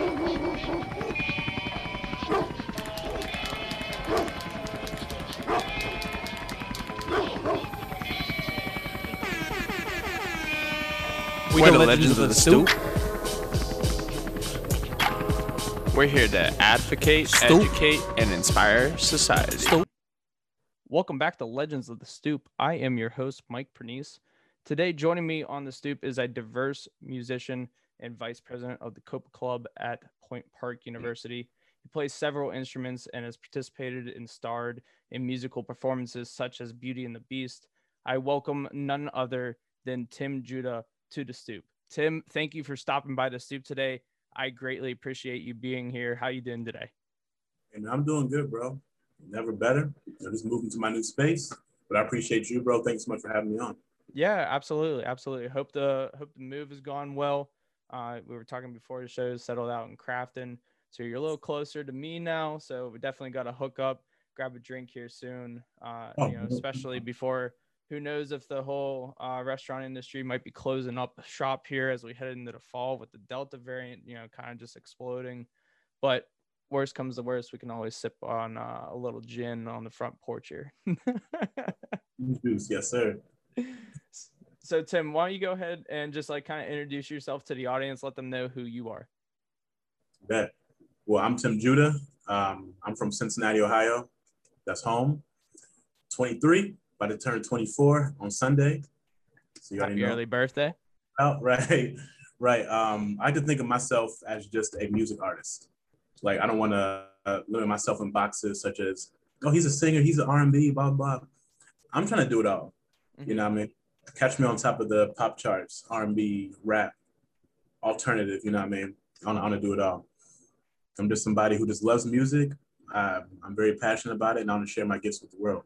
We We're the the legends of the stoop. We're here to advocate, Stoop. educate, and inspire society. Stoop. Welcome back to Legends of the Stoop. I am your host, Mike Pernice. Today, joining me on the stoop is a diverse musician and vice president of the Copa Club at Point Park mm-hmm. University. He plays several instruments and has participated and starred in musical performances such as Beauty and the Beast. I welcome none other than Tim Judah to the stoop. Tim, thank you for stopping by the stoop today. I greatly appreciate you being here. How you doing today? And I'm doing good, bro. Never better. I'm just moving to my new space. But I appreciate you, bro. Thanks so much for having me on. Yeah, absolutely, absolutely. Hope the hope the move has gone well. Uh, we were talking before the show settled out in Crafton, so you're a little closer to me now. So we definitely got to hook up, grab a drink here soon. Uh, Oh, you know, especially before who knows if the whole uh, restaurant industry might be closing up shop here as we head into the fall with the Delta variant. You know, kind of just exploding. But worst comes to worst, we can always sip on uh, a little gin on the front porch here. Yes, sir. So Tim, why don't you go ahead and just like kind of introduce yourself to the audience, let them know who you are. Bet. Well, I'm Tim Judah. Um, I'm from Cincinnati, Ohio. That's home. 23, about to turn 24 on Sunday. So you Happy know. early birthday. Oh, right, right. Um, I could think of myself as just a music artist. Like I don't want to uh, limit myself in boxes such as, oh, he's a singer, he's an R&B, blah blah. I'm trying to do it all. You know what I mean? Catch me on top of the pop charts, R&B, rap, alternative. You know what I mean? I want to do it all. I'm just somebody who just loves music. Uh, I'm very passionate about it, and I want to share my gifts with the world.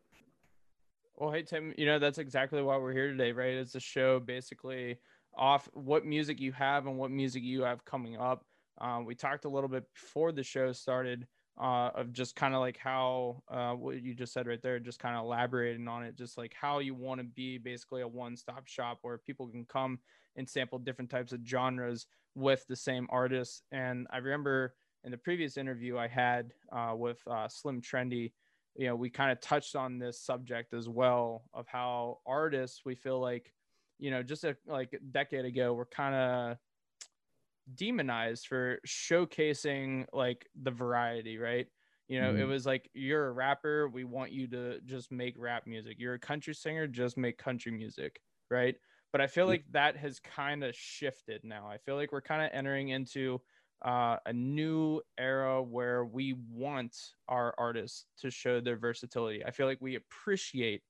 Well, hey Tim, you know that's exactly why we're here today, right? It's a show basically off what music you have and what music you have coming up. Um, we talked a little bit before the show started uh, of just kind of like how uh, what you just said right there, just kind of elaborating on it, just like how you want to be basically a one-stop shop where people can come and sample different types of genres with the same artists. And I remember in the previous interview I had uh, with uh, Slim Trendy, you know, we kind of touched on this subject as well of how artists we feel like, you know, just a, like a decade ago, we're kind of demonized for showcasing like the variety, right? You know, it Mhm. was like you're a rapper, we want you to just make rap music. You're a country singer, just make country music, right? But I feel like that has kind of shifted now. I feel like we're kind of entering into uh, a new era where we want our artists to show their versatility. I feel like we appreciate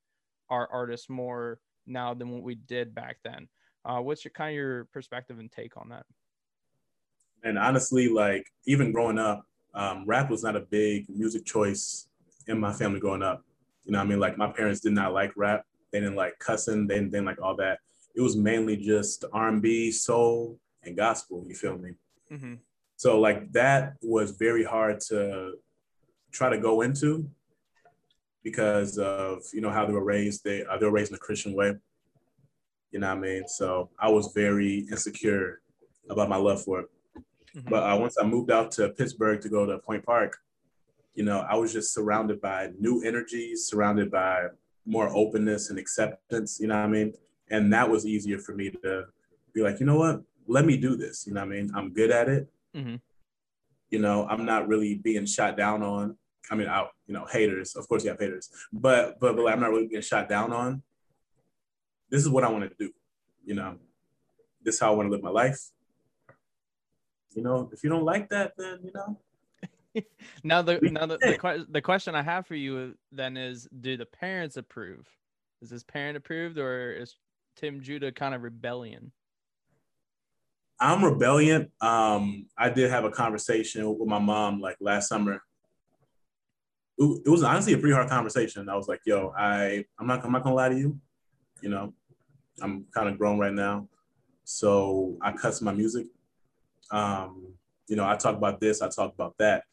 our artists more now than what we did back then. Uh, what's your kind of your perspective and take on that? And honestly, like even growing up, um, rap was not a big music choice in my family growing up. You know what I mean? Like my parents did not like rap. They didn't like cussing. They didn't, they didn't like all that. It was mainly just R&B, soul, and gospel. You feel me? Mm-hmm. So like that was very hard to try to go into because of you know how they were raised. They uh, they were raised in a Christian way. You know what I mean? So I was very insecure about my love for it. Mhm. But uh, once I moved out to Pittsburgh to go to Point Park, you know, I was just surrounded by new energies, surrounded by more openness and acceptance. You know what I mean? And that was easier for me to be like, you know what? Let me do this. You know what I mean? I'm good at it. Mhm. You know, I'm not really being shot down on. I mean, out, you know, haters. Of course, you have haters, but but, but I'm not really being shot down on. This is what I want to do. You know, this is how I want to live my life. You know, if you don't like that, then you know, now the now the, the, the question I have for you then is do the parents approve? Is this parent approved or is Tim Judah kind of rebellion? I'm rebellion. Um, I did have a conversation with my mom like last summer. It, it was honestly a pretty hard conversation. I was like, "Yo, I I'm not I'm not gonna lie to you. You know, I'm kind of grown right now, so I cuss my music. Um, you know, I talk about this, I talk about that.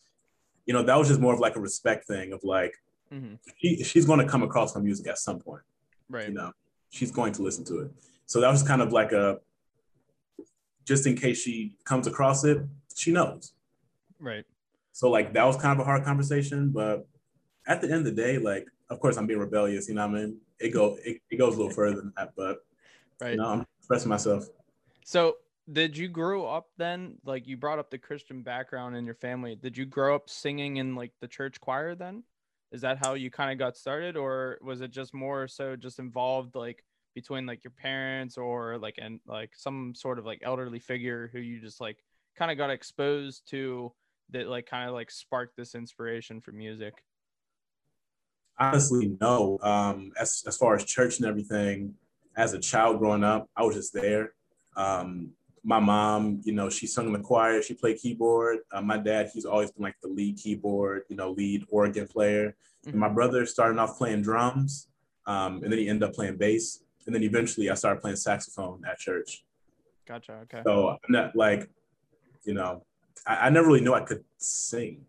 You know, that was just more of like a respect thing of like, Mhm. she, she's going to come across my music at some point. Right. you know she's going to listen to it so that was kind of like a just in case she comes across it she knows Right. So like that was kind of a hard conversation, but at the end of the day, like of course I'm being rebellious, you know what I mean? It go it, it goes a little further than that, but Right. you know, I'm expressing myself. So, did you grow up then? Like you brought up the Christian background in your family. Did you grow up singing in like the church choir then? Is that how you kind of got started or was it just more so just involved like between like your parents or like and like some sort of like elderly figure who you just like kind of got exposed to that like kind of like sparked this inspiration for music? Honestly, no. Um, as as far as church and everything, as a child growing up, I was just there. Um, my mom, you know, she sung in the choir, she played keyboard. Uh, my dad, he's always been like the lead keyboard, you know, lead organ player. And my brother started off playing drums, um, and then he ended up playing bass. And then eventually I started playing saxophone at church. Gotcha. Okay. So I'm not like, you know, I, I never really knew I could sing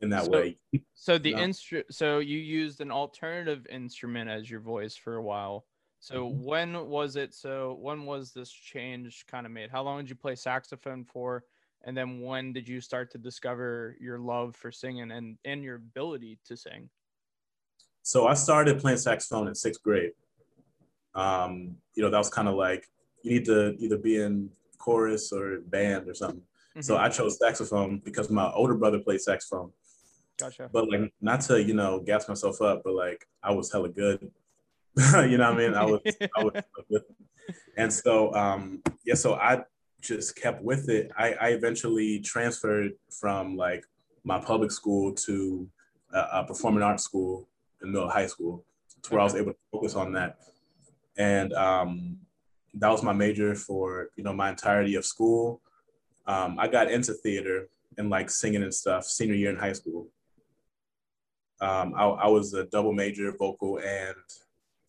in that So- way. So the No. instru- so you used an alternative instrument as your voice for a while. So Mhm. when was it so when was this change kind of made? How long did you play saxophone for? And then when did you start to discover your love for singing and and your ability to sing? So I started playing saxophone in sixth grade. Um, you know, that was kind of like you need to either be in chorus or band or something. So Mhm. I chose saxophone because my older brother played saxophone. gotcha. But like, not to you know gas myself up, but like I was hella good. you know what I mean? I was, I was. And so um, yeah, so I just kept with it. I, I eventually transferred from like my public school to a, a performing arts school in middle high school, to where I was able to focus on that. And um, that was my major for you know my entirety of school. Um, I got into theater and like singing and stuff senior year in high school. Um, I, I was a double major, vocal and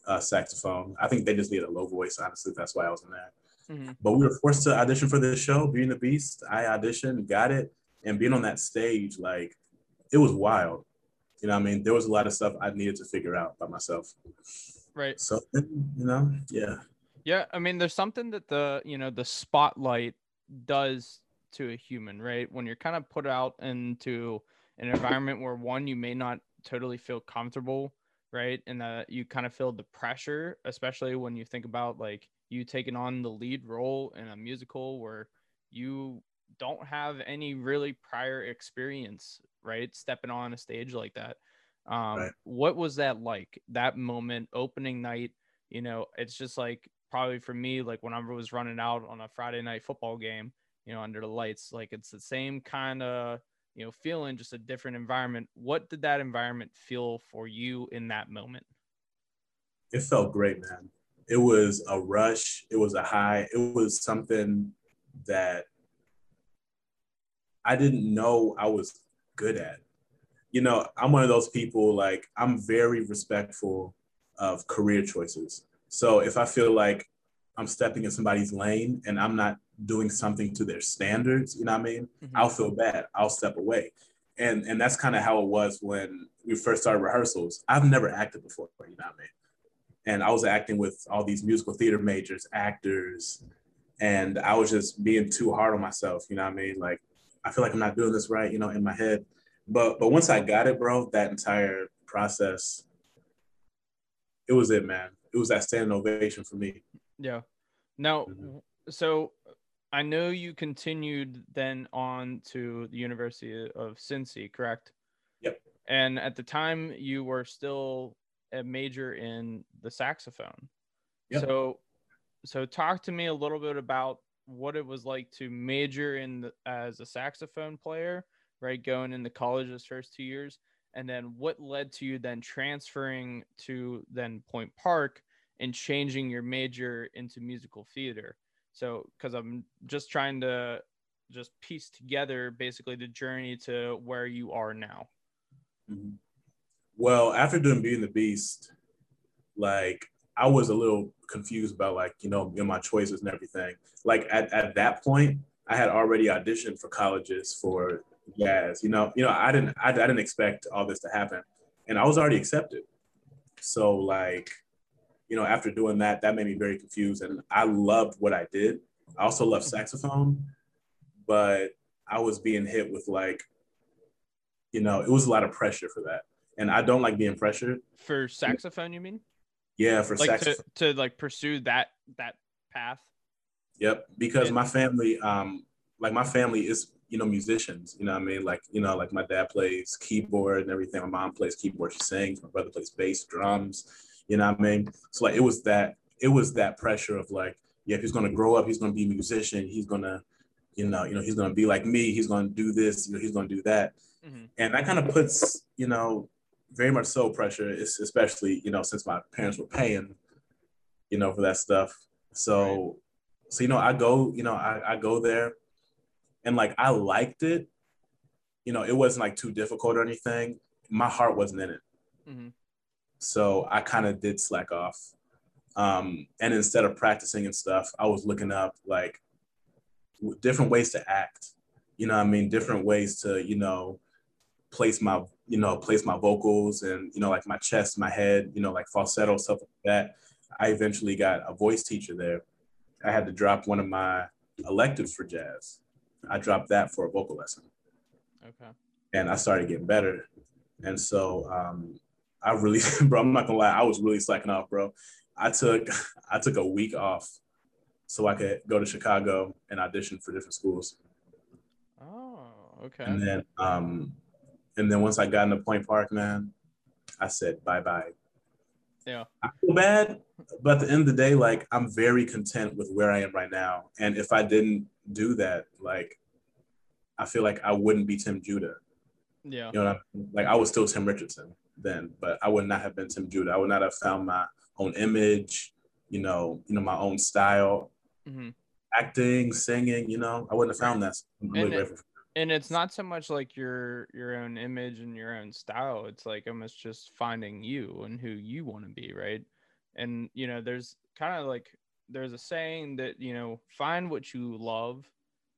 uh, saxophone. I think they just needed a low voice, honestly. That's why I was in that. Mhm. But we were forced to audition for this show, Being the Beast. I auditioned, got it, and being on that stage, like, it was wild. You know, what I mean, there was a lot of stuff I needed to figure out by myself. Right. So, you know, yeah. Yeah, I mean, there's something that the you know the spotlight does to a human, right? When you're kind of put out into an environment where one you may not totally feel comfortable, right, and that you kind of feel the pressure, especially when you think about like you taking on the lead role in a musical where you don't have any really prior experience, right, stepping on a stage like that. Um, Right. What was that like? That moment, opening night you know it's just like probably for me like when i was running out on a friday night football game you know under the lights like it's the same kind of you know feeling just a different environment what did that environment feel for you in that moment It felt great, man. It was a rush, it was a high, it was something that I didn't know I was good at. You know, I'm one of those people, like, I'm very respectful of career choices. So if I feel like I'm stepping in somebody's lane and I'm not doing something to their standards, you know what I mean? Mhm. I'll feel bad. I'll step away. And and that's kind of how it was when we first started rehearsals. I've never acted before, you know what I mean? And I was acting with all these musical theater majors, actors, and I was just being too hard on myself, you know what I mean? Like I feel like I'm not doing this right, you know, in my head. But but once I got it, bro, that entire process, it was it, man. It was that standing ovation for me. yeah now Mhm. so i know you continued then on to the university of cincy correct Yep. and at the time you were still a major in the saxophone Yep. so so talk to me a little bit about what it was like to major in the, as a saxophone player right going into college those first two years and then what led to you then transferring to then point park and changing your major into musical theater so because i'm just trying to just piece together basically the journey to where you are now Mhm. Well, after doing Being the Beast, like I was a little confused about like, you know, in my choices and everything. Like at, at that point, I had already auditioned for colleges for jazz. You know, you know, I didn't I, I didn't expect all this to happen. And I was already accepted. So like, you know, after doing that, that made me very confused. And I loved what I did. I also love saxophone, but I was being hit with like, you know, it was a lot of pressure for that. And I don't like being pressured. For saxophone, you mean? Yeah, for like saxophone. to, to like pursue that that path. Yep, because my family, um, like my family is, you know, musicians. You know, what I mean, like, you know, like my dad plays keyboard and everything. My mom plays keyboard. She sings. My brother plays bass, drums. You know, what I mean, so like it was that it was that pressure of like, yeah, if he's gonna grow up, he's gonna be a musician. He's gonna, you know, you know, he's gonna be like me. He's gonna do this. You know, he's gonna do that. Mhm. And that kind of puts, you know, very much so pressure, especially, you know, since my parents were paying, you know, for that stuff. So, so, you know, I go, you know, I, I go there and like, I liked it. You know, it wasn't like too difficult or anything. My heart wasn't in it. Mhm. So I kind of did slack off. Um, and instead of practicing and stuff, I was looking up like w- different ways to act. You know, what I mean, different ways to, you know, place my, you know, place my vocals and, you know, like my chest, my head, you know, like falsetto, stuff like that. I eventually got a voice teacher there. I had to drop one of my electives for jazz. I dropped that for a vocal lesson Okay. and I started getting better. And so um, I really, bro, I'm not gonna lie, I was really slacking off, bro. I took I took a week off so I could go to Chicago and audition for different schools. Oh, okay. And then um, and then once I got into Point Park, man, I said bye bye. Yeah. I feel bad, but at the end of the day, like I'm very content with where I am right now. And if I didn't do that, like I feel like I wouldn't be Tim Judah. Yeah. You know, what I mean? like I was still Tim Richardson then, but I would not have been Tim Judah. I would not have found my own image, you know, you know, my own style, hmm acting, singing. You know, I wouldn't have found that. Really And it-. And it's not so much like your your own image and your own style. It's like almost just finding you and who you want to be, right? And you know, there's kind of like there's a saying that you know, find what you love,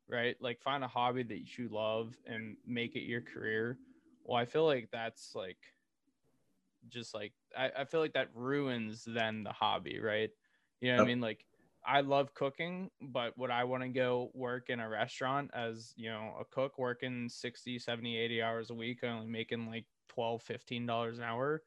right? Like find a hobby that you love and make it your career. Well, I feel like that's like just like I, I feel like that ruins then the hobby, right? You know what I mean? Like I love cooking, but would I want to go work in a restaurant as, you know, a cook working 60, 70, 80 hours a week, only making like 12, 15 dollars an hour?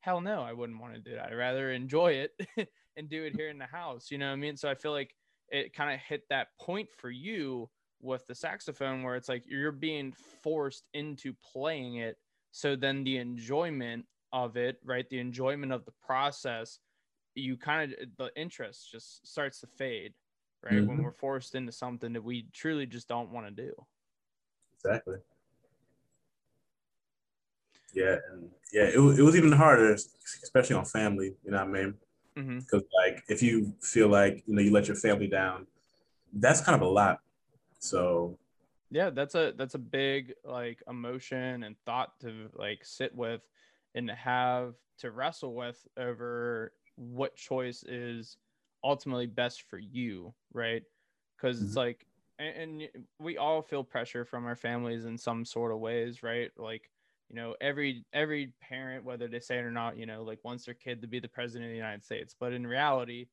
Hell no, I wouldn't want to do that. I'd rather enjoy it and do it here in the house. You know what I mean? So I feel like it kind of hit that point for you with the saxophone where it's like you're being forced into playing it. So then the enjoyment of it, right? The enjoyment of the process, you kind of the interest just starts to fade, right? When Mhm. we're forced into something that we truly just don't want to do. Exactly. Yeah, and yeah, it, it was even harder, especially on family. You know what I mean? Because like, if you feel like you know you let your family down, that's kind of a lot. So Yeah, that's a that's a big like emotion and thought to like sit with and to have to wrestle with over what choice is ultimately best for you, right? Because it's Mhm. like and, and we all feel pressure from our families in some sort of ways, right? Like you know every every parent whether they say it or not you know like wants their kid to be the president of the united states but in reality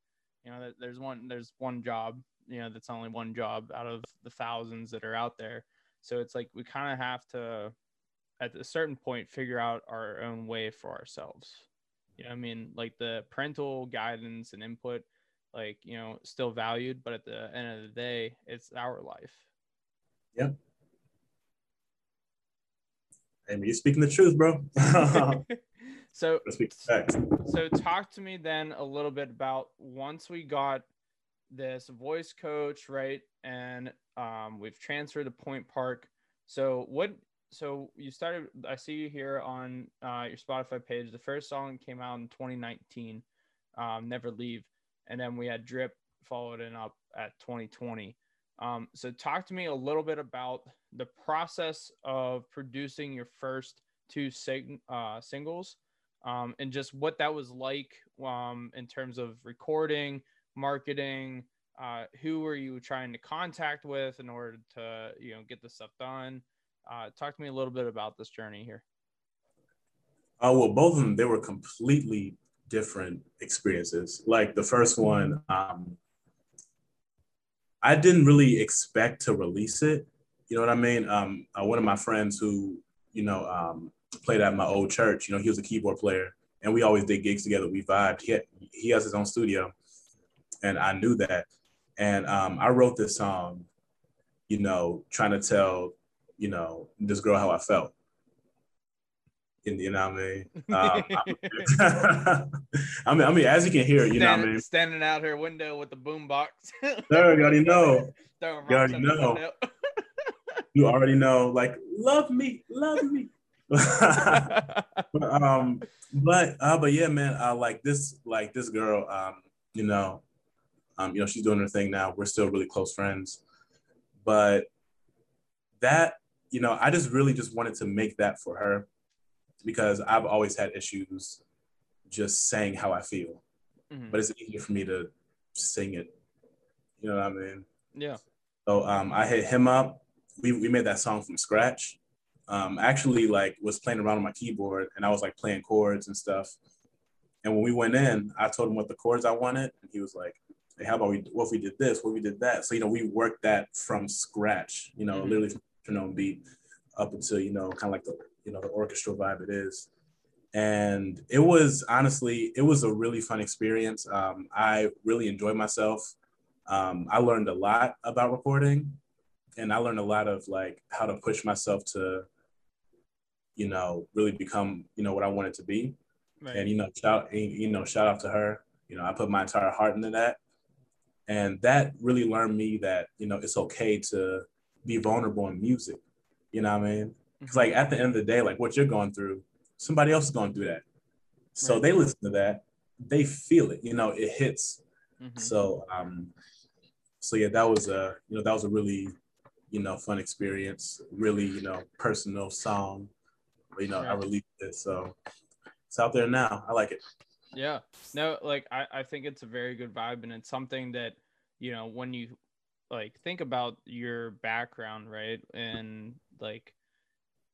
you know there's one there's one job you know that's only one job out of the thousands that are out there so it's like we kind of have to at a certain point figure out our own way for ourselves. You know i mean? Like the parental guidance and input like you know still valued but at the end of the day it's our life. I mean, you're speaking the truth, bro. so Let's speak facts. so talk to me then a little bit about once we got this voice coach right? And um, we've transferred to point park. So what so you started i see you here on uh, your spotify page the first song came out in 2019 um, never leave and then we had drip followed it up at 2020 um, so talk to me a little bit about the process of producing your first two sing- uh, singles um, and just what that was like um, in terms of recording, marketing. Uh, who were you trying to contact with in order to you know get this stuff done? Uh, talk to me a little bit about this journey here. Uh, well, both of them they were completely different experiences. Like the first one, um, I didn't really expect to release it. You know what I mean? Um, uh, one of my friends who, you know, um, played at my old church, you know, he was a keyboard player and we always did gigs together. We vibed. He, had, he has his own studio and I knew that. And um, I wrote this song, you know, trying to tell, you know, this girl how I felt. In, you know what I mean? Um, I mean, I mean, as you can hear, you standing, know what I mean? Standing out her window with the boom box. There, you already know. You already know. You already know, like, love me, love me. But, um, but uh, but yeah, man, uh, like this, like this girl, um, you know, um, you know, she's doing her thing now. We're still really close friends, but that, you know, I just really just wanted to make that for her because I've always had issues just saying how I feel, Mhm. but it's easier for me to sing it. You know what I mean? yeah. So um, I hit him up. We, we made that song from scratch. Um, actually, like was playing around on my keyboard, and I was like playing chords and stuff. And when we went in, I told him what the chords I wanted, and he was like, "Hey, how about we? What if we did this? What if we did that?" So you know, we worked that from scratch. You know, Mhm. literally from metronome beat up until you know, kind of like the you know the orchestral vibe it is. And it was honestly, it was a really fun experience. Um, I really enjoyed myself um, I learned a lot about recording and I learned a lot of like how to push myself to, you know, really become, you know, what I wanted to be. Right. And, you know, shout, you know, shout out to her. You know, I put my entire heart into that. And that really learned me that, you know, it's okay to be vulnerable in music. You know what I mean? Because like at the end of the day, like what you're going through, somebody else is going through that. So Right. they listen to that, they feel it, you know, it hits Mhm. so um so yeah that was a you know that was a really you know fun experience really you know personal song you know i released it so it's out there now i like it Yeah. No, like I, I think it's a very good vibe and it's something that, you know, when you like think about your background, right? And like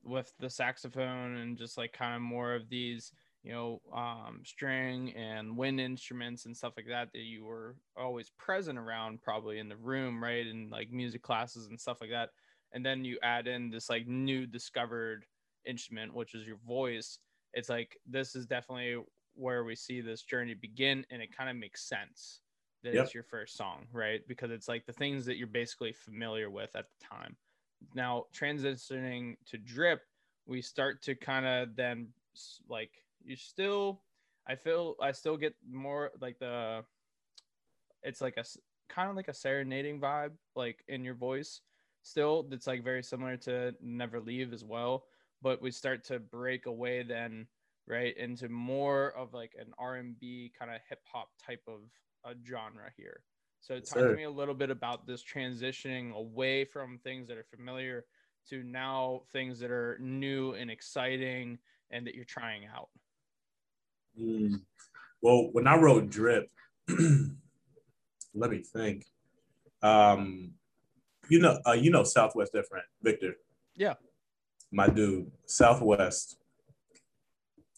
with the saxophone and just like kind of more of these, you know, um string and wind instruments and stuff like that that you were always present around probably in the room, right? And like music classes and stuff like that. And then you add in this like new discovered instrument, which is your voice. It's like this is definitely where we see this journey begin and it kind of makes sense that Yep. it's your first song right because it's like the things that you're basically familiar with at the time now transitioning to drip we start to kind of then like you still i feel i still get more like the it's like a kind of like a serenading vibe like in your voice still that's like very similar to never leave as well but we start to break away then right into more of like an r&b kind of hip-hop type of a genre here. So Yes, talk to me a little bit about this transitioning away from things that are familiar to now things that are new and exciting and that you're trying out. Mm. well when i wrote drip let me think. Um you know uh, you know southwest different victor? Yeah. my dude southwest.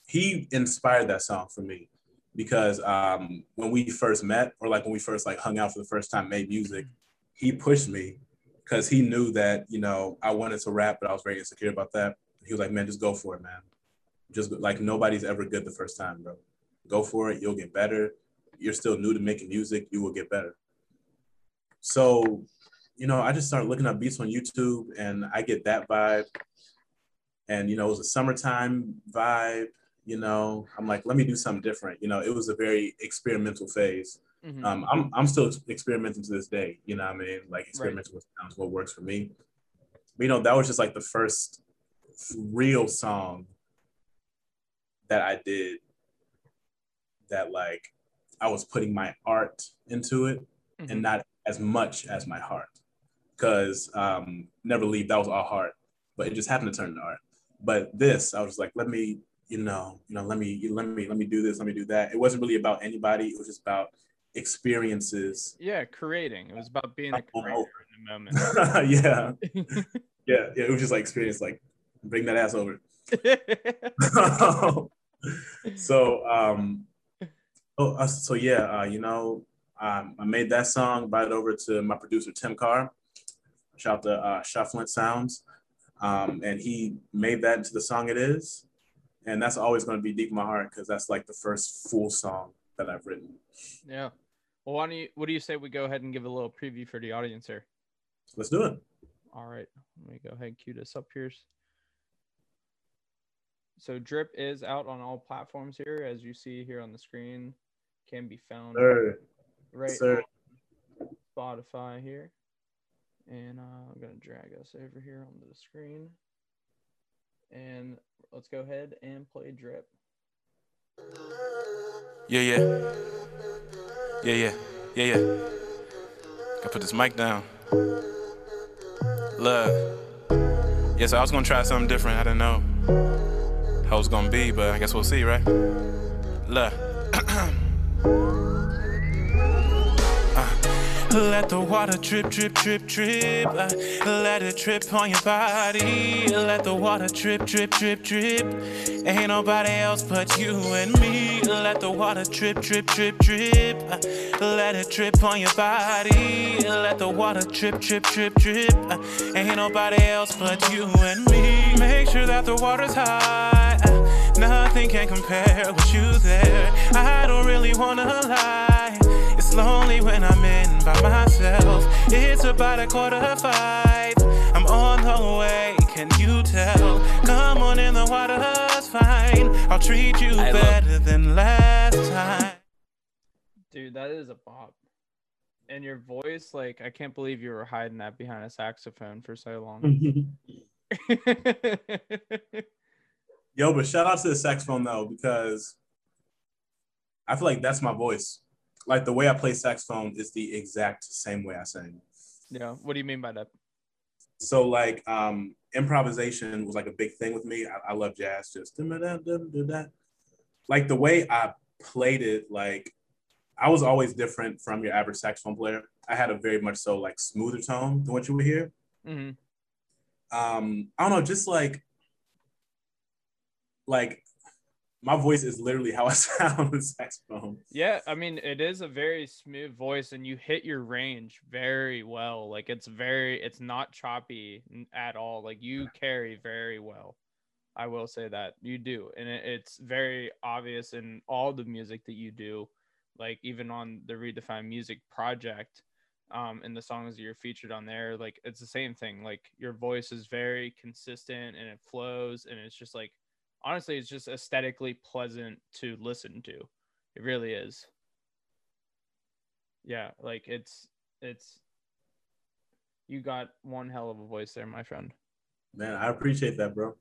He inspired that song for me because um, when we first met or like when we first like hung out for the first time made music he pushed me because he knew that you know i wanted to rap but i was very insecure about that. He was like man just go for it man. Just like nobody's ever good the first time bro. Go for it you'll get better. You're still new to making music you will get better. So you know i just started looking up beats on youtube and i get that vibe. And you know it was a summertime vibe you know i'm like let me do something different you know it was a very experimental phase. Mhm. um, I'm, I'm still experimenting to this day you know i mean? Like experimenting with sounds what works for me. But, you know that was just like the first real song that i did that like i was putting my art into it Mhm. and not as much as my heart. Because um, never leave that was all heart but it just happened to turn into art. But this i was like let me you know you know let me let me let me do this let me do that. It wasn't really about anybody. It was just about experiences. Yeah creating. It was about being a Oh, creator in the moment. yeah. Yeah yeah it was just like experience like bring that ass over. So um oh uh, so yeah uh, you know um, i made that song brought it over to my producer tim carr. Shout out to uh, Shufflint Sounds. Um, and he made that into the song it is. And that's always going to be deep in my heart because that's like the first full song that I've written. Yeah. Well, why don't you, what do you say we go ahead and give a little preview for the audience here? Let's do it. All right. Let me go ahead and cue this up here. So Drip is out on all platforms here, as you see here on the screen. Can be found Sir. right Sir. on Spotify here. And uh, I'm gonna drag us over here onto the screen. And let's go ahead and play Drip. Yeah, yeah. Yeah, yeah. Yeah, yeah. Gotta put this mic down. Look. Yeah, so I was gonna try something different. I didn't know how it was gonna be, but I guess we'll see, right? Love. Let the water drip, drip, drip, drip. Uh, let it drip on your body. Let the water drip, drip, drip, drip. Ain't nobody else but you and me. Let the water drip, drip, drip, drip. Uh, let it drip on your body. Let the water drip, drip, drip, drip. Uh, ain't nobody else but you and me. Make sure that the water's high. Nothing can compare with you there. I don't really wanna lie. It's lonely when I'm in by myself. It's about a quarter to five. I'm on the way, can you tell? Come on in, the water's fine. I'll treat you I love- than last time. Dude, that is a bop. And your voice, like, I can't believe you were hiding that behind a saxophone for so long. Yo, but shout out to the saxophone though, because I feel like that's my voice. Like the way I play saxophone is the exact same way I sing. yeah. What do you mean by that? So like um improvisation was like a big thing with me. I, I love jazz, just like the way I played it, like I was always different from your average saxophone player. I had a very much so like smoother tone than what you would hear. Mm-hmm. um i don't know just like like my voice is literally how i sound with saxophone Yeah, I mean, it is a very smooth voice, and you hit your range very well. Like, it's very, it's not choppy at all. Like, you carry very well. I will say that you do, and it, it's very obvious in all the music that you do. Like, even on the Redefined Music project, um, and the songs that you're featured on there, like, it's the same thing. Like, your voice is very consistent, and it flows, and it's just like, honestly, it's just aesthetically pleasant to listen to. It really is. Yeah, like it's it's you got one hell of a voice there, my friend. man i appreciate that bro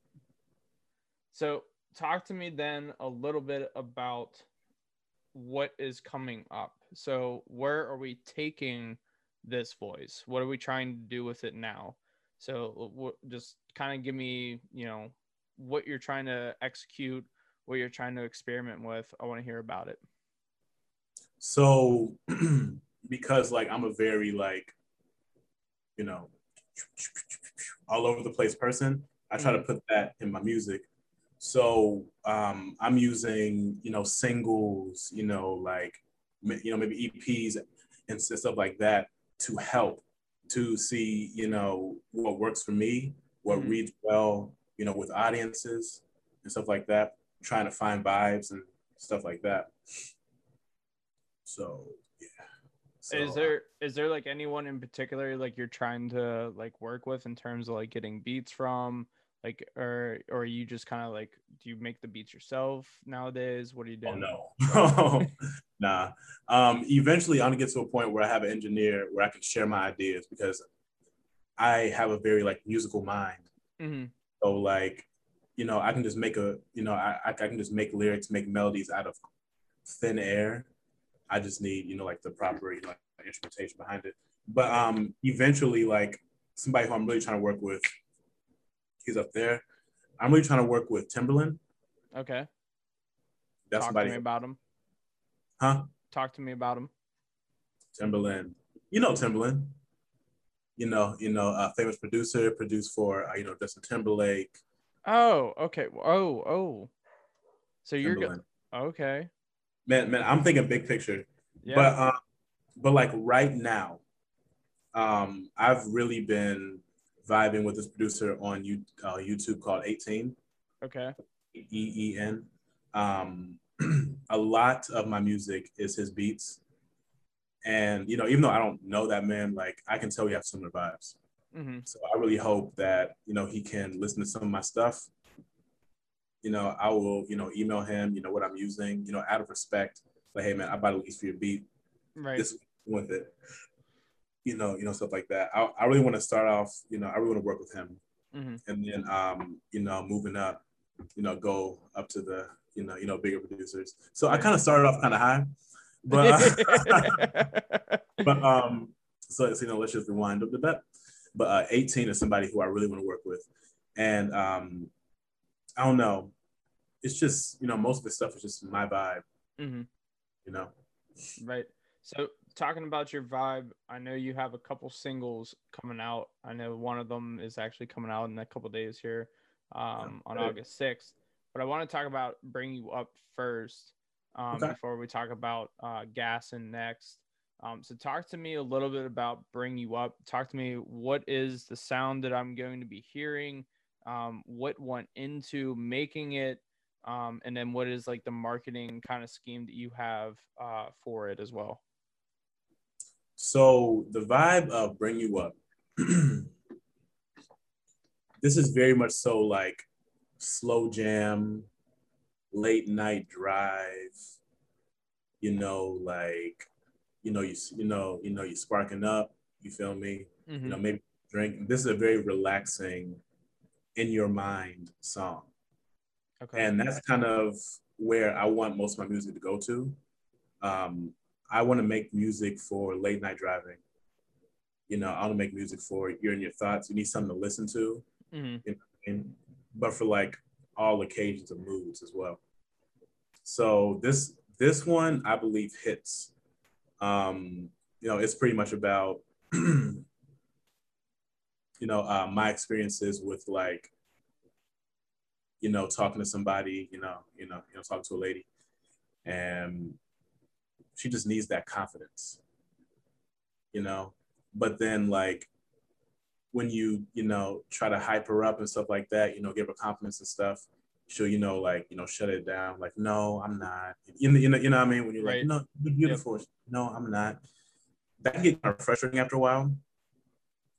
So, talk to me then a little bit about what is coming up. So, where are we taking this voice? What are we trying to do with it now? So, just kind of give me, you know, what you're trying to execute, what you're trying to experiment with. I want to hear about it. so because like i'm a very like you know all over the place person i try to put that in my music so um i'm using you know singles you know like you know maybe eps and stuff like that to help to see you know what works for me what Mhm. reads well you know with audiences and stuff like that trying to find vibes and stuff like that. So yeah. So, is there is there like anyone in particular like you're trying to like work with in terms of like getting beats from? Like or or you just kind of like do you make the beats yourself nowadays? What are you Oh doing? no, nah. Um, eventually, I'm gonna get to a point where I have an engineer where I can share my ideas because I have a very like musical mind. hmm So like, you know, I can just make a, you know, I I can just make lyrics, make melodies out of thin air. I just need, you know, like the proper like instrumentation behind it. But um, eventually, like somebody who I'm really trying to work with, he's up there. I'm really trying to work with Timberland. okay That's talk somebody, to me about him huh? talk to me about him Timberland. You know Timberland. You know, you know, uh, famous producer, produced for uh, you know Justin Timberlake. oh okay oh oh so you're good okay Man, man, I'm thinking big picture. yeah But uh, but like right now, Um, I've really been vibing with this producer on you, uh, YouTube called 18. Okay. E E N. Um, a lot of my music is his beats, and you know, even though I don't know that man, like I can tell we have similar vibes. hmm So I really hope that you know he can listen to some of my stuff. You know, I will you know email him. You know what I'm using. You know, out of respect, like hey man, I bought a lease for your beat. Right. This with it. You know, you know stuff like that. I, I really want to start off. You know, I really want to work with him hmm and then um, you know, moving up, you know, go up to the, you know, you know, bigger producers. So I kind of started off kind of high, but but um, so, so you know, let's just rewind up the bit. But uh, 18 is somebody who I really want to work with, and um, I don't know, it's just you know, most of the stuff is just my vibe, hmm you know. Right. So talking about your vibe, I know you have a couple singles coming out. I know one of them is actually coming out in a couple days here um, on. August 6th. But I want to talk about Bring You Up first um, Okay. before we talk about uh, Gas and Next. Um, so talk to me a little bit about Bring You Up. Talk to me what is the sound that I'm going to be hearing? Um, what went into making it? Um, and then what is like the marketing kind of scheme that you have uh, for it as well? So the vibe of Bring You Up, this is very much so like slow jam, late night drive, you know, like, you know, you you know, you know, you're sparking up, you feel me? Mhm. You know, maybe drink. This is a very relaxing in your mind song. Okay. And that's kind of where I want most of my music to go to. Um, I want to make music for late night driving. You know, I want to make music for you're in your thoughts. You need something to listen to, Mhm. and but for like all occasions and moods as well. So this this one I believe hits. Um, you know, it's pretty much about you know uh, my experiences with like you know talking to somebody you know you know you know talking to a lady and she just needs that confidence you know but then like when you you know try to hype her up and stuff like that you know give her compliments and stuff she'll you know like you know shut it down like no i'm not. You know you know, you know what i mean? When you're Right. like no you're beautiful. No i'm not. That can get kind of frustrating after a while.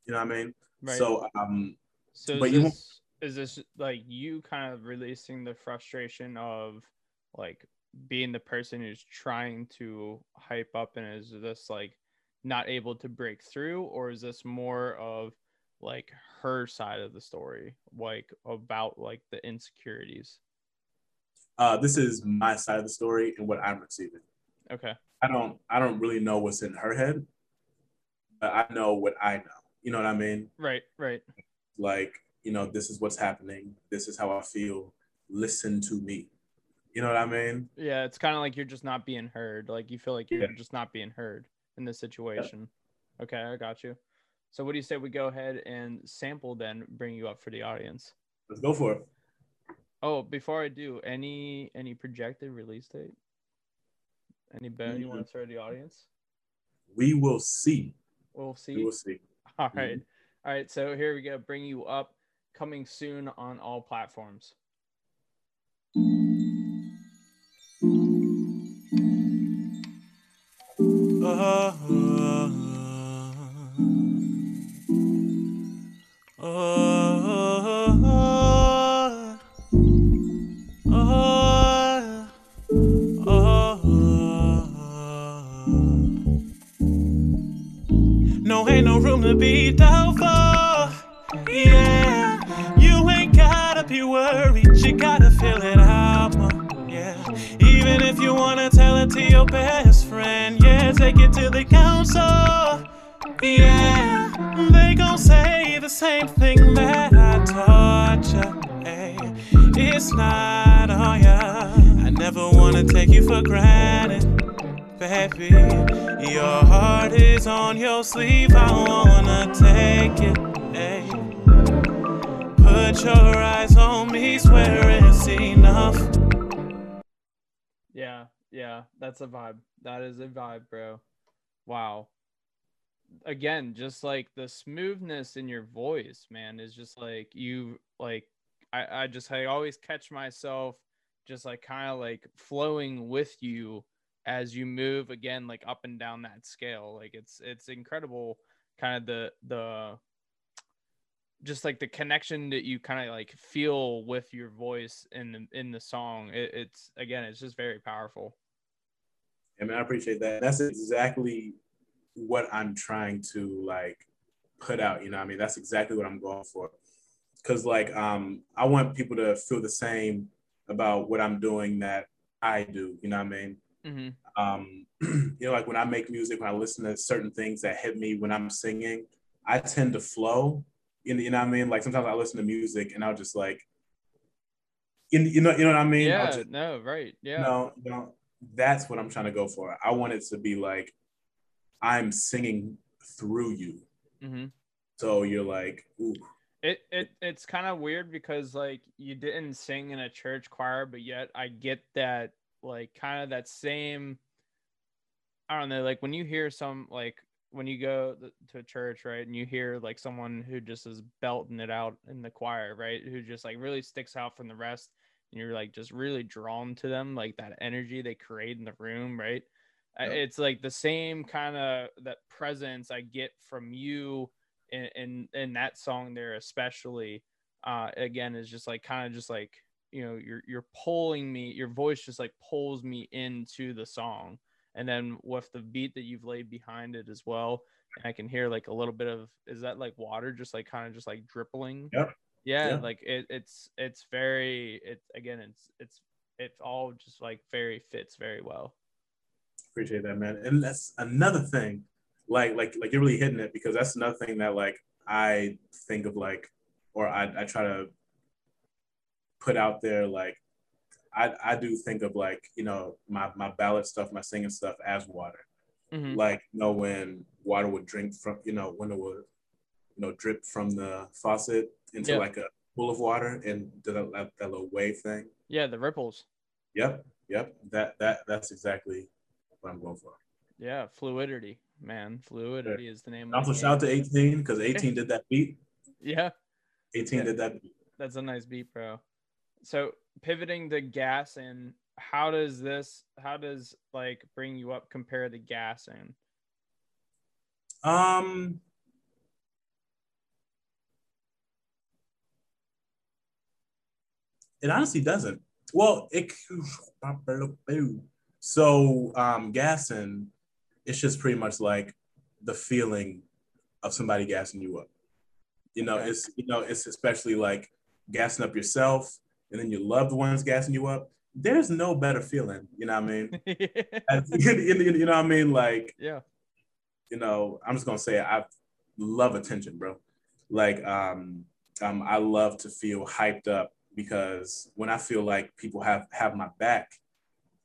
You know what i mean? Right. so um So but is you this, is this like you kind of releasing the frustration of like being the person who's trying to hype up and is this like not able to break through? Or is this more of like her side of the story like about like the insecurities uh this is my side of the story and what i'm receiving okay I don't I don't really know what's in her head, but I know what I know. You know what I mean? right right Like, you know, this is what's happening. This is how I feel. Listen to me. You know what I mean? yeah it's kind of like you're just not being heard like you feel like you're Yeah. just not being heard in this situation okay i got you so what do you say we go ahead and sample then bring you up for the audience Let's go for it. Oh, before I do, any any projected release date? Any bet you want to throw to the audience? We will see. We'll see. We see. will see. All right. Mm-hmm. All right. So here we go. Bring you up. Coming soon on all platforms. Oh, No, ain't no room to be doubtful. Yeah, you ain't gotta be worried. You gotta feel it out. Yeah, even if you wanna tell it to your best friend. Yeah, take it to the council. Yeah, they gon' say same thing that I taught ya. Hey, it's not on ya. I never wanna take you for granted baby. Your heart is on your sleeve. I wanna take it. Ay. Put your eyes on me, swear it's enough. Yeah. Yeah. That's a vibe. That is a vibe, bro. Wow. Again, just like the smoothness in your voice, man, is just like you like I, I just I always catch myself just like kind of like flowing with you as you move again like up and down that scale. Like it's it's incredible kind of the the just like the connection that you kind of like feel with your voice in the, in the song it, it's again it's just very powerful I mean, I appreciate that. That's exactly what I'm trying to like put out. You know, I mean, that's exactly what I'm going for. Cause like, um, I want people to feel the same about what I'm doing that I do. You know what I mean? mm-hmm. Um, you know, like when I make music, when I listen to certain things that hit me when I'm singing, I tend to flow. You know, you know what I mean? Like sometimes I listen to music and I'll just like, you, you know, you know what I mean? Yeah just- no right yeah no, no, that's what I'm trying to go for. I want it to be like I'm singing through you. mm-hmm. So you're like, ooh, It it it's kind of weird because like you didn't sing in a church choir, but yet I get that like kind of that same. I don't know, like when you hear some like when you go to a church, right, and you hear like someone who just is belting it out in the choir, right, who just like really sticks out from the rest, and you're like just really drawn to them, like that energy they create in the room, right? It's like the same kind of that presence I get from you in in, in that song there especially uh again is just like kind of just like you know you're you're pulling me your voice just like pulls me into the song and then with the beat that you've laid behind it as well and i can hear like a little bit of is that like water just like kind of just like dripping Yep. yeah Yeah. like it, it's it's very it again it's it's it all just like very fits very well appreciate that, man. And that's another thing, like, like, like you're really hitting it because that's another thing that like I think of like, or I, I try to put out there, like, I, I do think of like, you know, my, my ballad stuff, my singing stuff as water. Mhm. like you know when water would drink from you know when it would you know drip from the faucet into Yeah. like a pool of water and did that, that, that little wave thing yeah the ripples yep yep that that that's exactly what i'm going for. Yeah fluidity man. Fluidity is the name also the shout out to 18 because 18 did that beat. Yeah. 18 Yeah. did that beat. That's a nice beat, bro. So pivoting to gas and how does this how does like bring you up compare to gas and um it honestly doesn't. Well it so um gassing it's just pretty much like the feeling of somebody gassing you up you know Okay. it's you know it's especially like gassing up yourself and then your loved ones gassing you up there's no better feeling you know what i mean As- you, you- you know what i mean like yeah. you know, I'm just gonna say I love attention, bro. Like, um, um, I love to feel hyped up because when I feel like people have have my back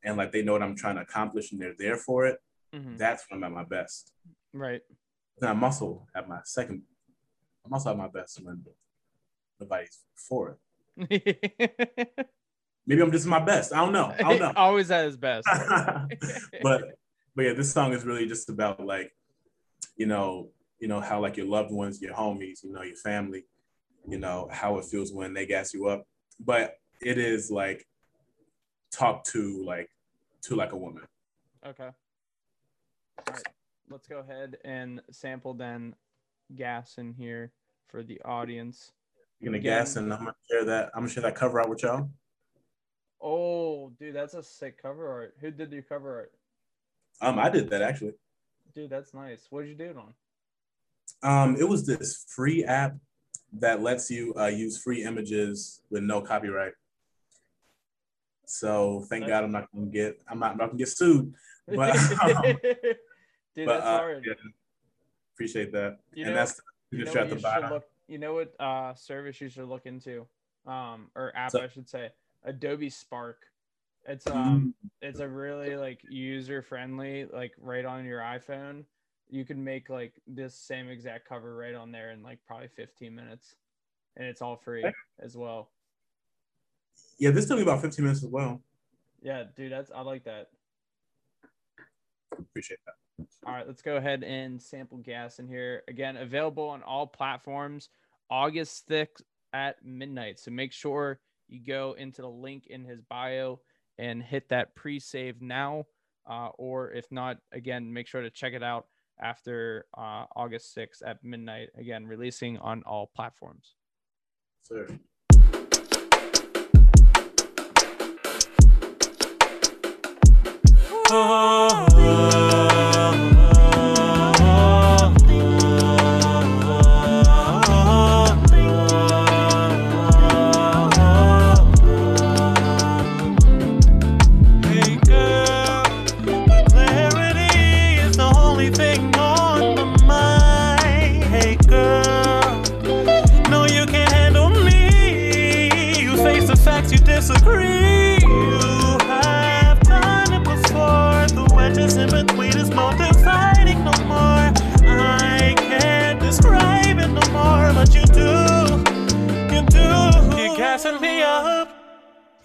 and like they know what I'm trying to accomplish and they're there for it, Mhm. that's when I'm at my best. Right. Then I'm also at my second. I'm also at my best when nobody's for it. Maybe I'm just my best. I don't know. I don't know. Always at his best. but but yeah, this song is really just about like, you know, you know how like your loved ones, your homies, you know, your family, you know how it feels when they gas you up. But it is like talk to like to like a woman. okay. All right. Let's go ahead and sample then gas in here for the audience. You're gonna Again. gas and I'm gonna share that. I'm gonna share that cover art with y'all. Oh, dude, that's a sick cover art. Who did your cover art? Um, I did that actually. Dude, that's nice. What did you do it on? Um, it was this free app that lets you uh, use free images with no copyright. So thank God I'm not gonna get I'm not, I'm not gonna get sued. But, um, Dude, but that's uh, hard. yeah, appreciate that. You and know- that's you know what at the bottom. look you know what uh service you should look into um or app So- i should say adobe spark it's Mm. um it's a really like user friendly like right on your iphone you can make like this same exact cover right on there in like probably 15 minutes and it's all free as well Yeah, this took me about 15 minutes as well. yeah dude that's i like that Appreciate that. All right, let's go ahead and sample gas in here. Again, available on all platforms August 6th at midnight. So make sure you go into the link in his bio and hit that pre save now. Uh, or if not, again, make sure to check it out after uh, August 6th at midnight. Again, releasing on all platforms. Sir. Hey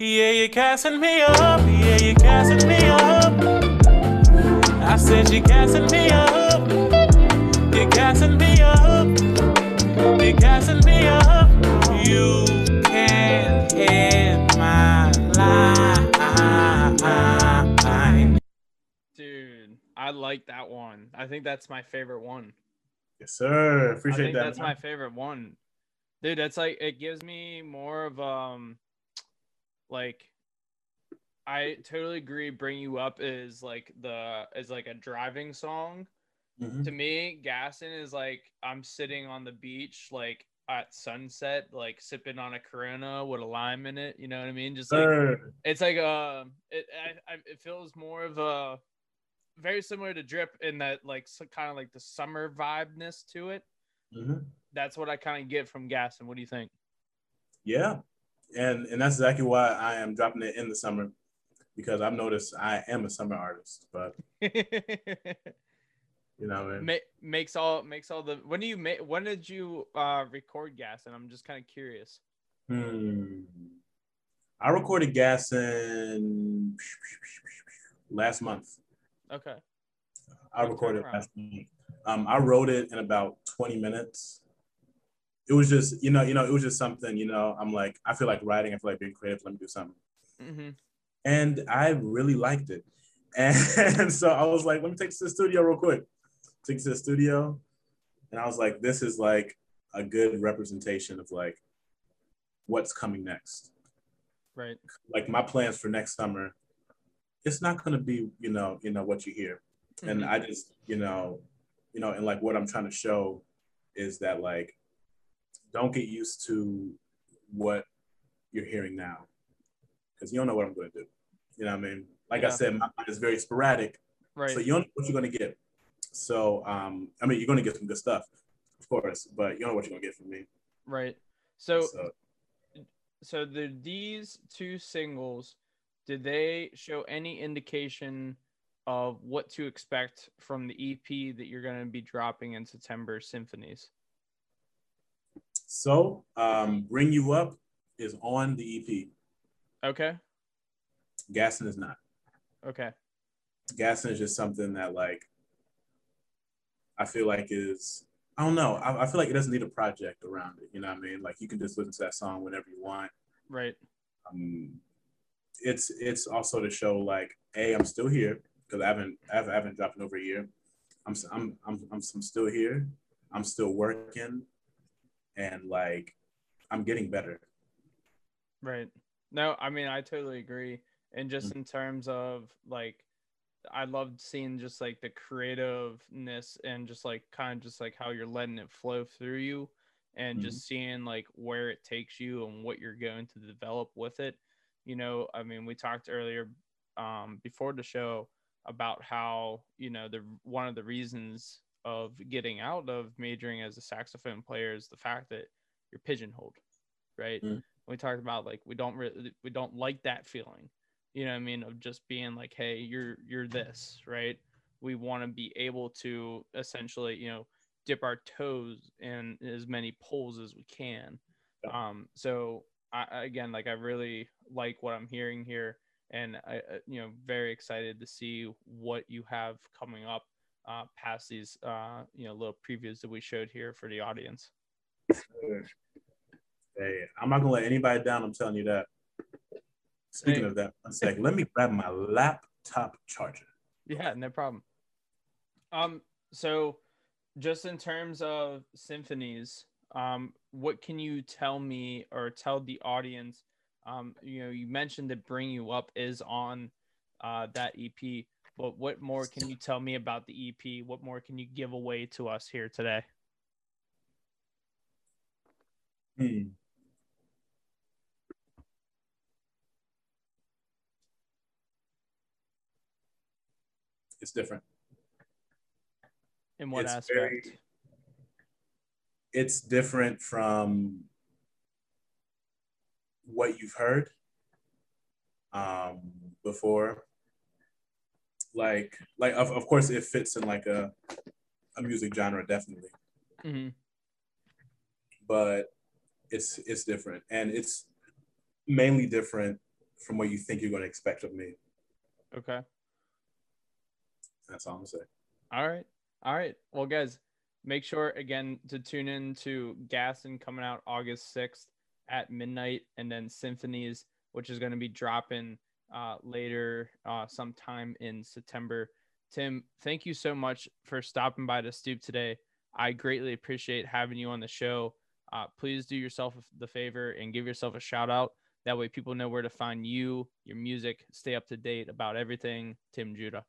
Yeah, you're gassing me up. Yeah, you're gassing me up. I said you're gassing me up. You're gassing me up. You're gassing me up. You can't hit my line. Dude, I like that one. I think that's my favorite one. Yes, sir. Appreciate I think that. that's man. my favorite one. Dude, that's like it gives me more of um like I totally agree bring you up is like the is like a driving song. Mhm. To me, Gaston is like I'm sitting on the beach like at sunset, like sipping on a Corona with a lime in it. You know what I mean? Just like Sir. it's like uh it I, I, it feels more of a very similar to drip in that like so, kind of like the summer vibeness to it Mhm. that's what i kind of get from gas what do you think Yeah, and and that's exactly why I am dropping it in the summer because I've noticed I am a summer artist, but you know, I mean? Ma- makes all makes all the when do you make when did you uh record gas and i'm just kind of curious Hmm. I recorded gas in last month. okay I recorded last month. Um, I wrote it in about 20 minutes. It was just, you know, you know, it was just something, you know, I'm like, I feel like writing, I feel like being creative, let me do something. hmm And I really liked it. And so I was like, let me take this to the studio real quick. take it to the studio. And I was like, this is like a good representation of like what's coming next. right Like my plans for next summer, it's not gonna be, you know, you know, what you hear. and Mhm. I just, you know, you know, and like what I'm trying to show is that like, don't get used to what you're hearing now, because you don't know what I'm going to do. You know what I mean? Like I said, my mind is very sporadic, right so you don't know what you're going to get. So, um, I mean, you're going to get some good stuff, of course, but you don't know what you're going to get from me. right so So, so the these two singles did they show any indication of what to expect from the ep that you're going to be dropping in september symphonies so um, bring you up is on the EP. okay Gaston is not. okay Gaston is just something that like I feel like is I don't know. I, I feel like it doesn't need a project around it. You know what I mean? Like you can just listen to that song whenever you want. right Um, it's it's also to show like, a I'm still here because I haven't I haven't, I haven't dropped in over a year. I'm I'm I'm, I'm still here. I'm still working, and like I'm getting better. Right. No, I mean I totally agree. And just in terms of like I loved seeing just like the creativeness and just like kind of just like how you're letting it flow through you and just seeing like where it takes you and what you're going to develop with it. You know, I mean, we talked earlier um before the show about how, you know, the one of the reasons of getting out of majoring as a saxophone player is the fact that you're pigeonholed, right? Mhm. we talked about like we don't really we don't like that feeling you know what i mean of just being like hey you're you're this right we want to be able to essentially you know dip our toes in as many poles as we can Yeah. um so I, again like i really like what i'm hearing here and I, you know, very excited to see what you have coming up uh, past these, uh, you know, little previews that we showed here for the audience. Hey, I'm not gonna let anybody down. I'm telling you that. Speaking Hey. of that, one sec. Let me grab my laptop charger. Yeah, no problem. Um, so just in terms of symphonies, um, what can you tell me or tell the audience? Um, you know, you mentioned that Bring You Up is on uh, that EP, but what more can you tell me about the EP? What more can you give away to us here today? Hmm. It's different. In what It's aspect? very- It's different from what you've heard um, before. Like, like of, of course, it fits in like a a music genre, definitely. hmm but it's it's different and it's mainly different from what you think you're going to expect of me Okay. that's all i'm gonna say All right. All right. Well, guys, make sure again to tune in to Gasson coming out August 6th at midnight, and then Symphonies, which is going to be dropping uh, later uh, sometime in September. Tim, thank you so much for stopping by the stoop today. I greatly appreciate having you on the show. Uh, please do yourself the favor and give yourself a shout out. That way, people know where to find you, your music, stay up to date about everything. Tim Judah.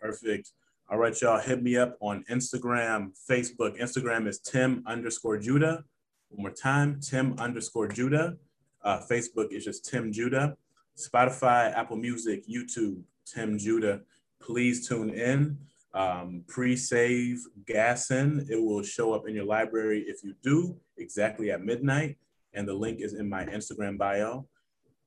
perfect all right y'all hit me up on instagram facebook instagram is tim underscore judah one more time tim underscore judah uh, facebook is just tim judah spotify apple music youtube tim judah please tune in um, pre-save Gasson. It will show up in your library if you do exactly at midnight. And the link is in my Instagram bio.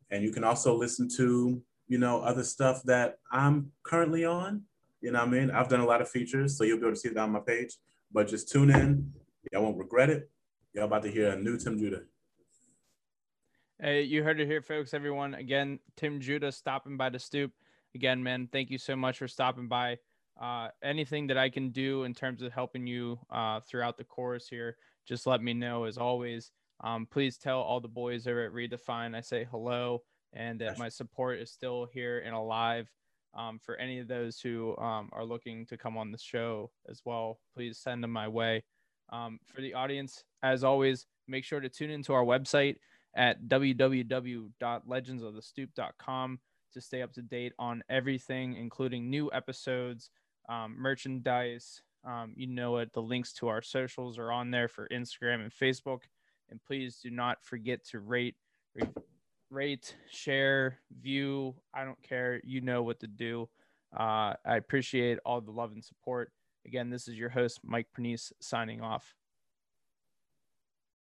And you can also listen to, you know, other stuff that I'm currently on. You know what I mean? I've done a lot of features, so you'll be able to see that on my page. But just tune in. Y'all won't regret it. Y'all about to hear a new Tim Judah. Hey, you heard it here, folks. Everyone, again, Tim Judah stopping by the stoop. Again, man, thank you so much for stopping by. Uh, anything that I can do in terms of helping you uh, throughout the course here, just let me know. As always, um, please tell all the boys over at Redefine I say hello and that my support is still here and alive. Um, for any of those who um, are looking to come on the show as well, please send them my way. Um, for the audience, as always, make sure to tune into our website at www.legendsofthestoop.com to stay up to date on everything, including new episodes, um, merchandise. Um, you know it. The links to our socials are on there for Instagram and Facebook. And please do not forget to rate, rate, share, view. I don't care. You know what to do. Uh, I appreciate all the love and support. Again, this is your host, Mike Pernice, signing off.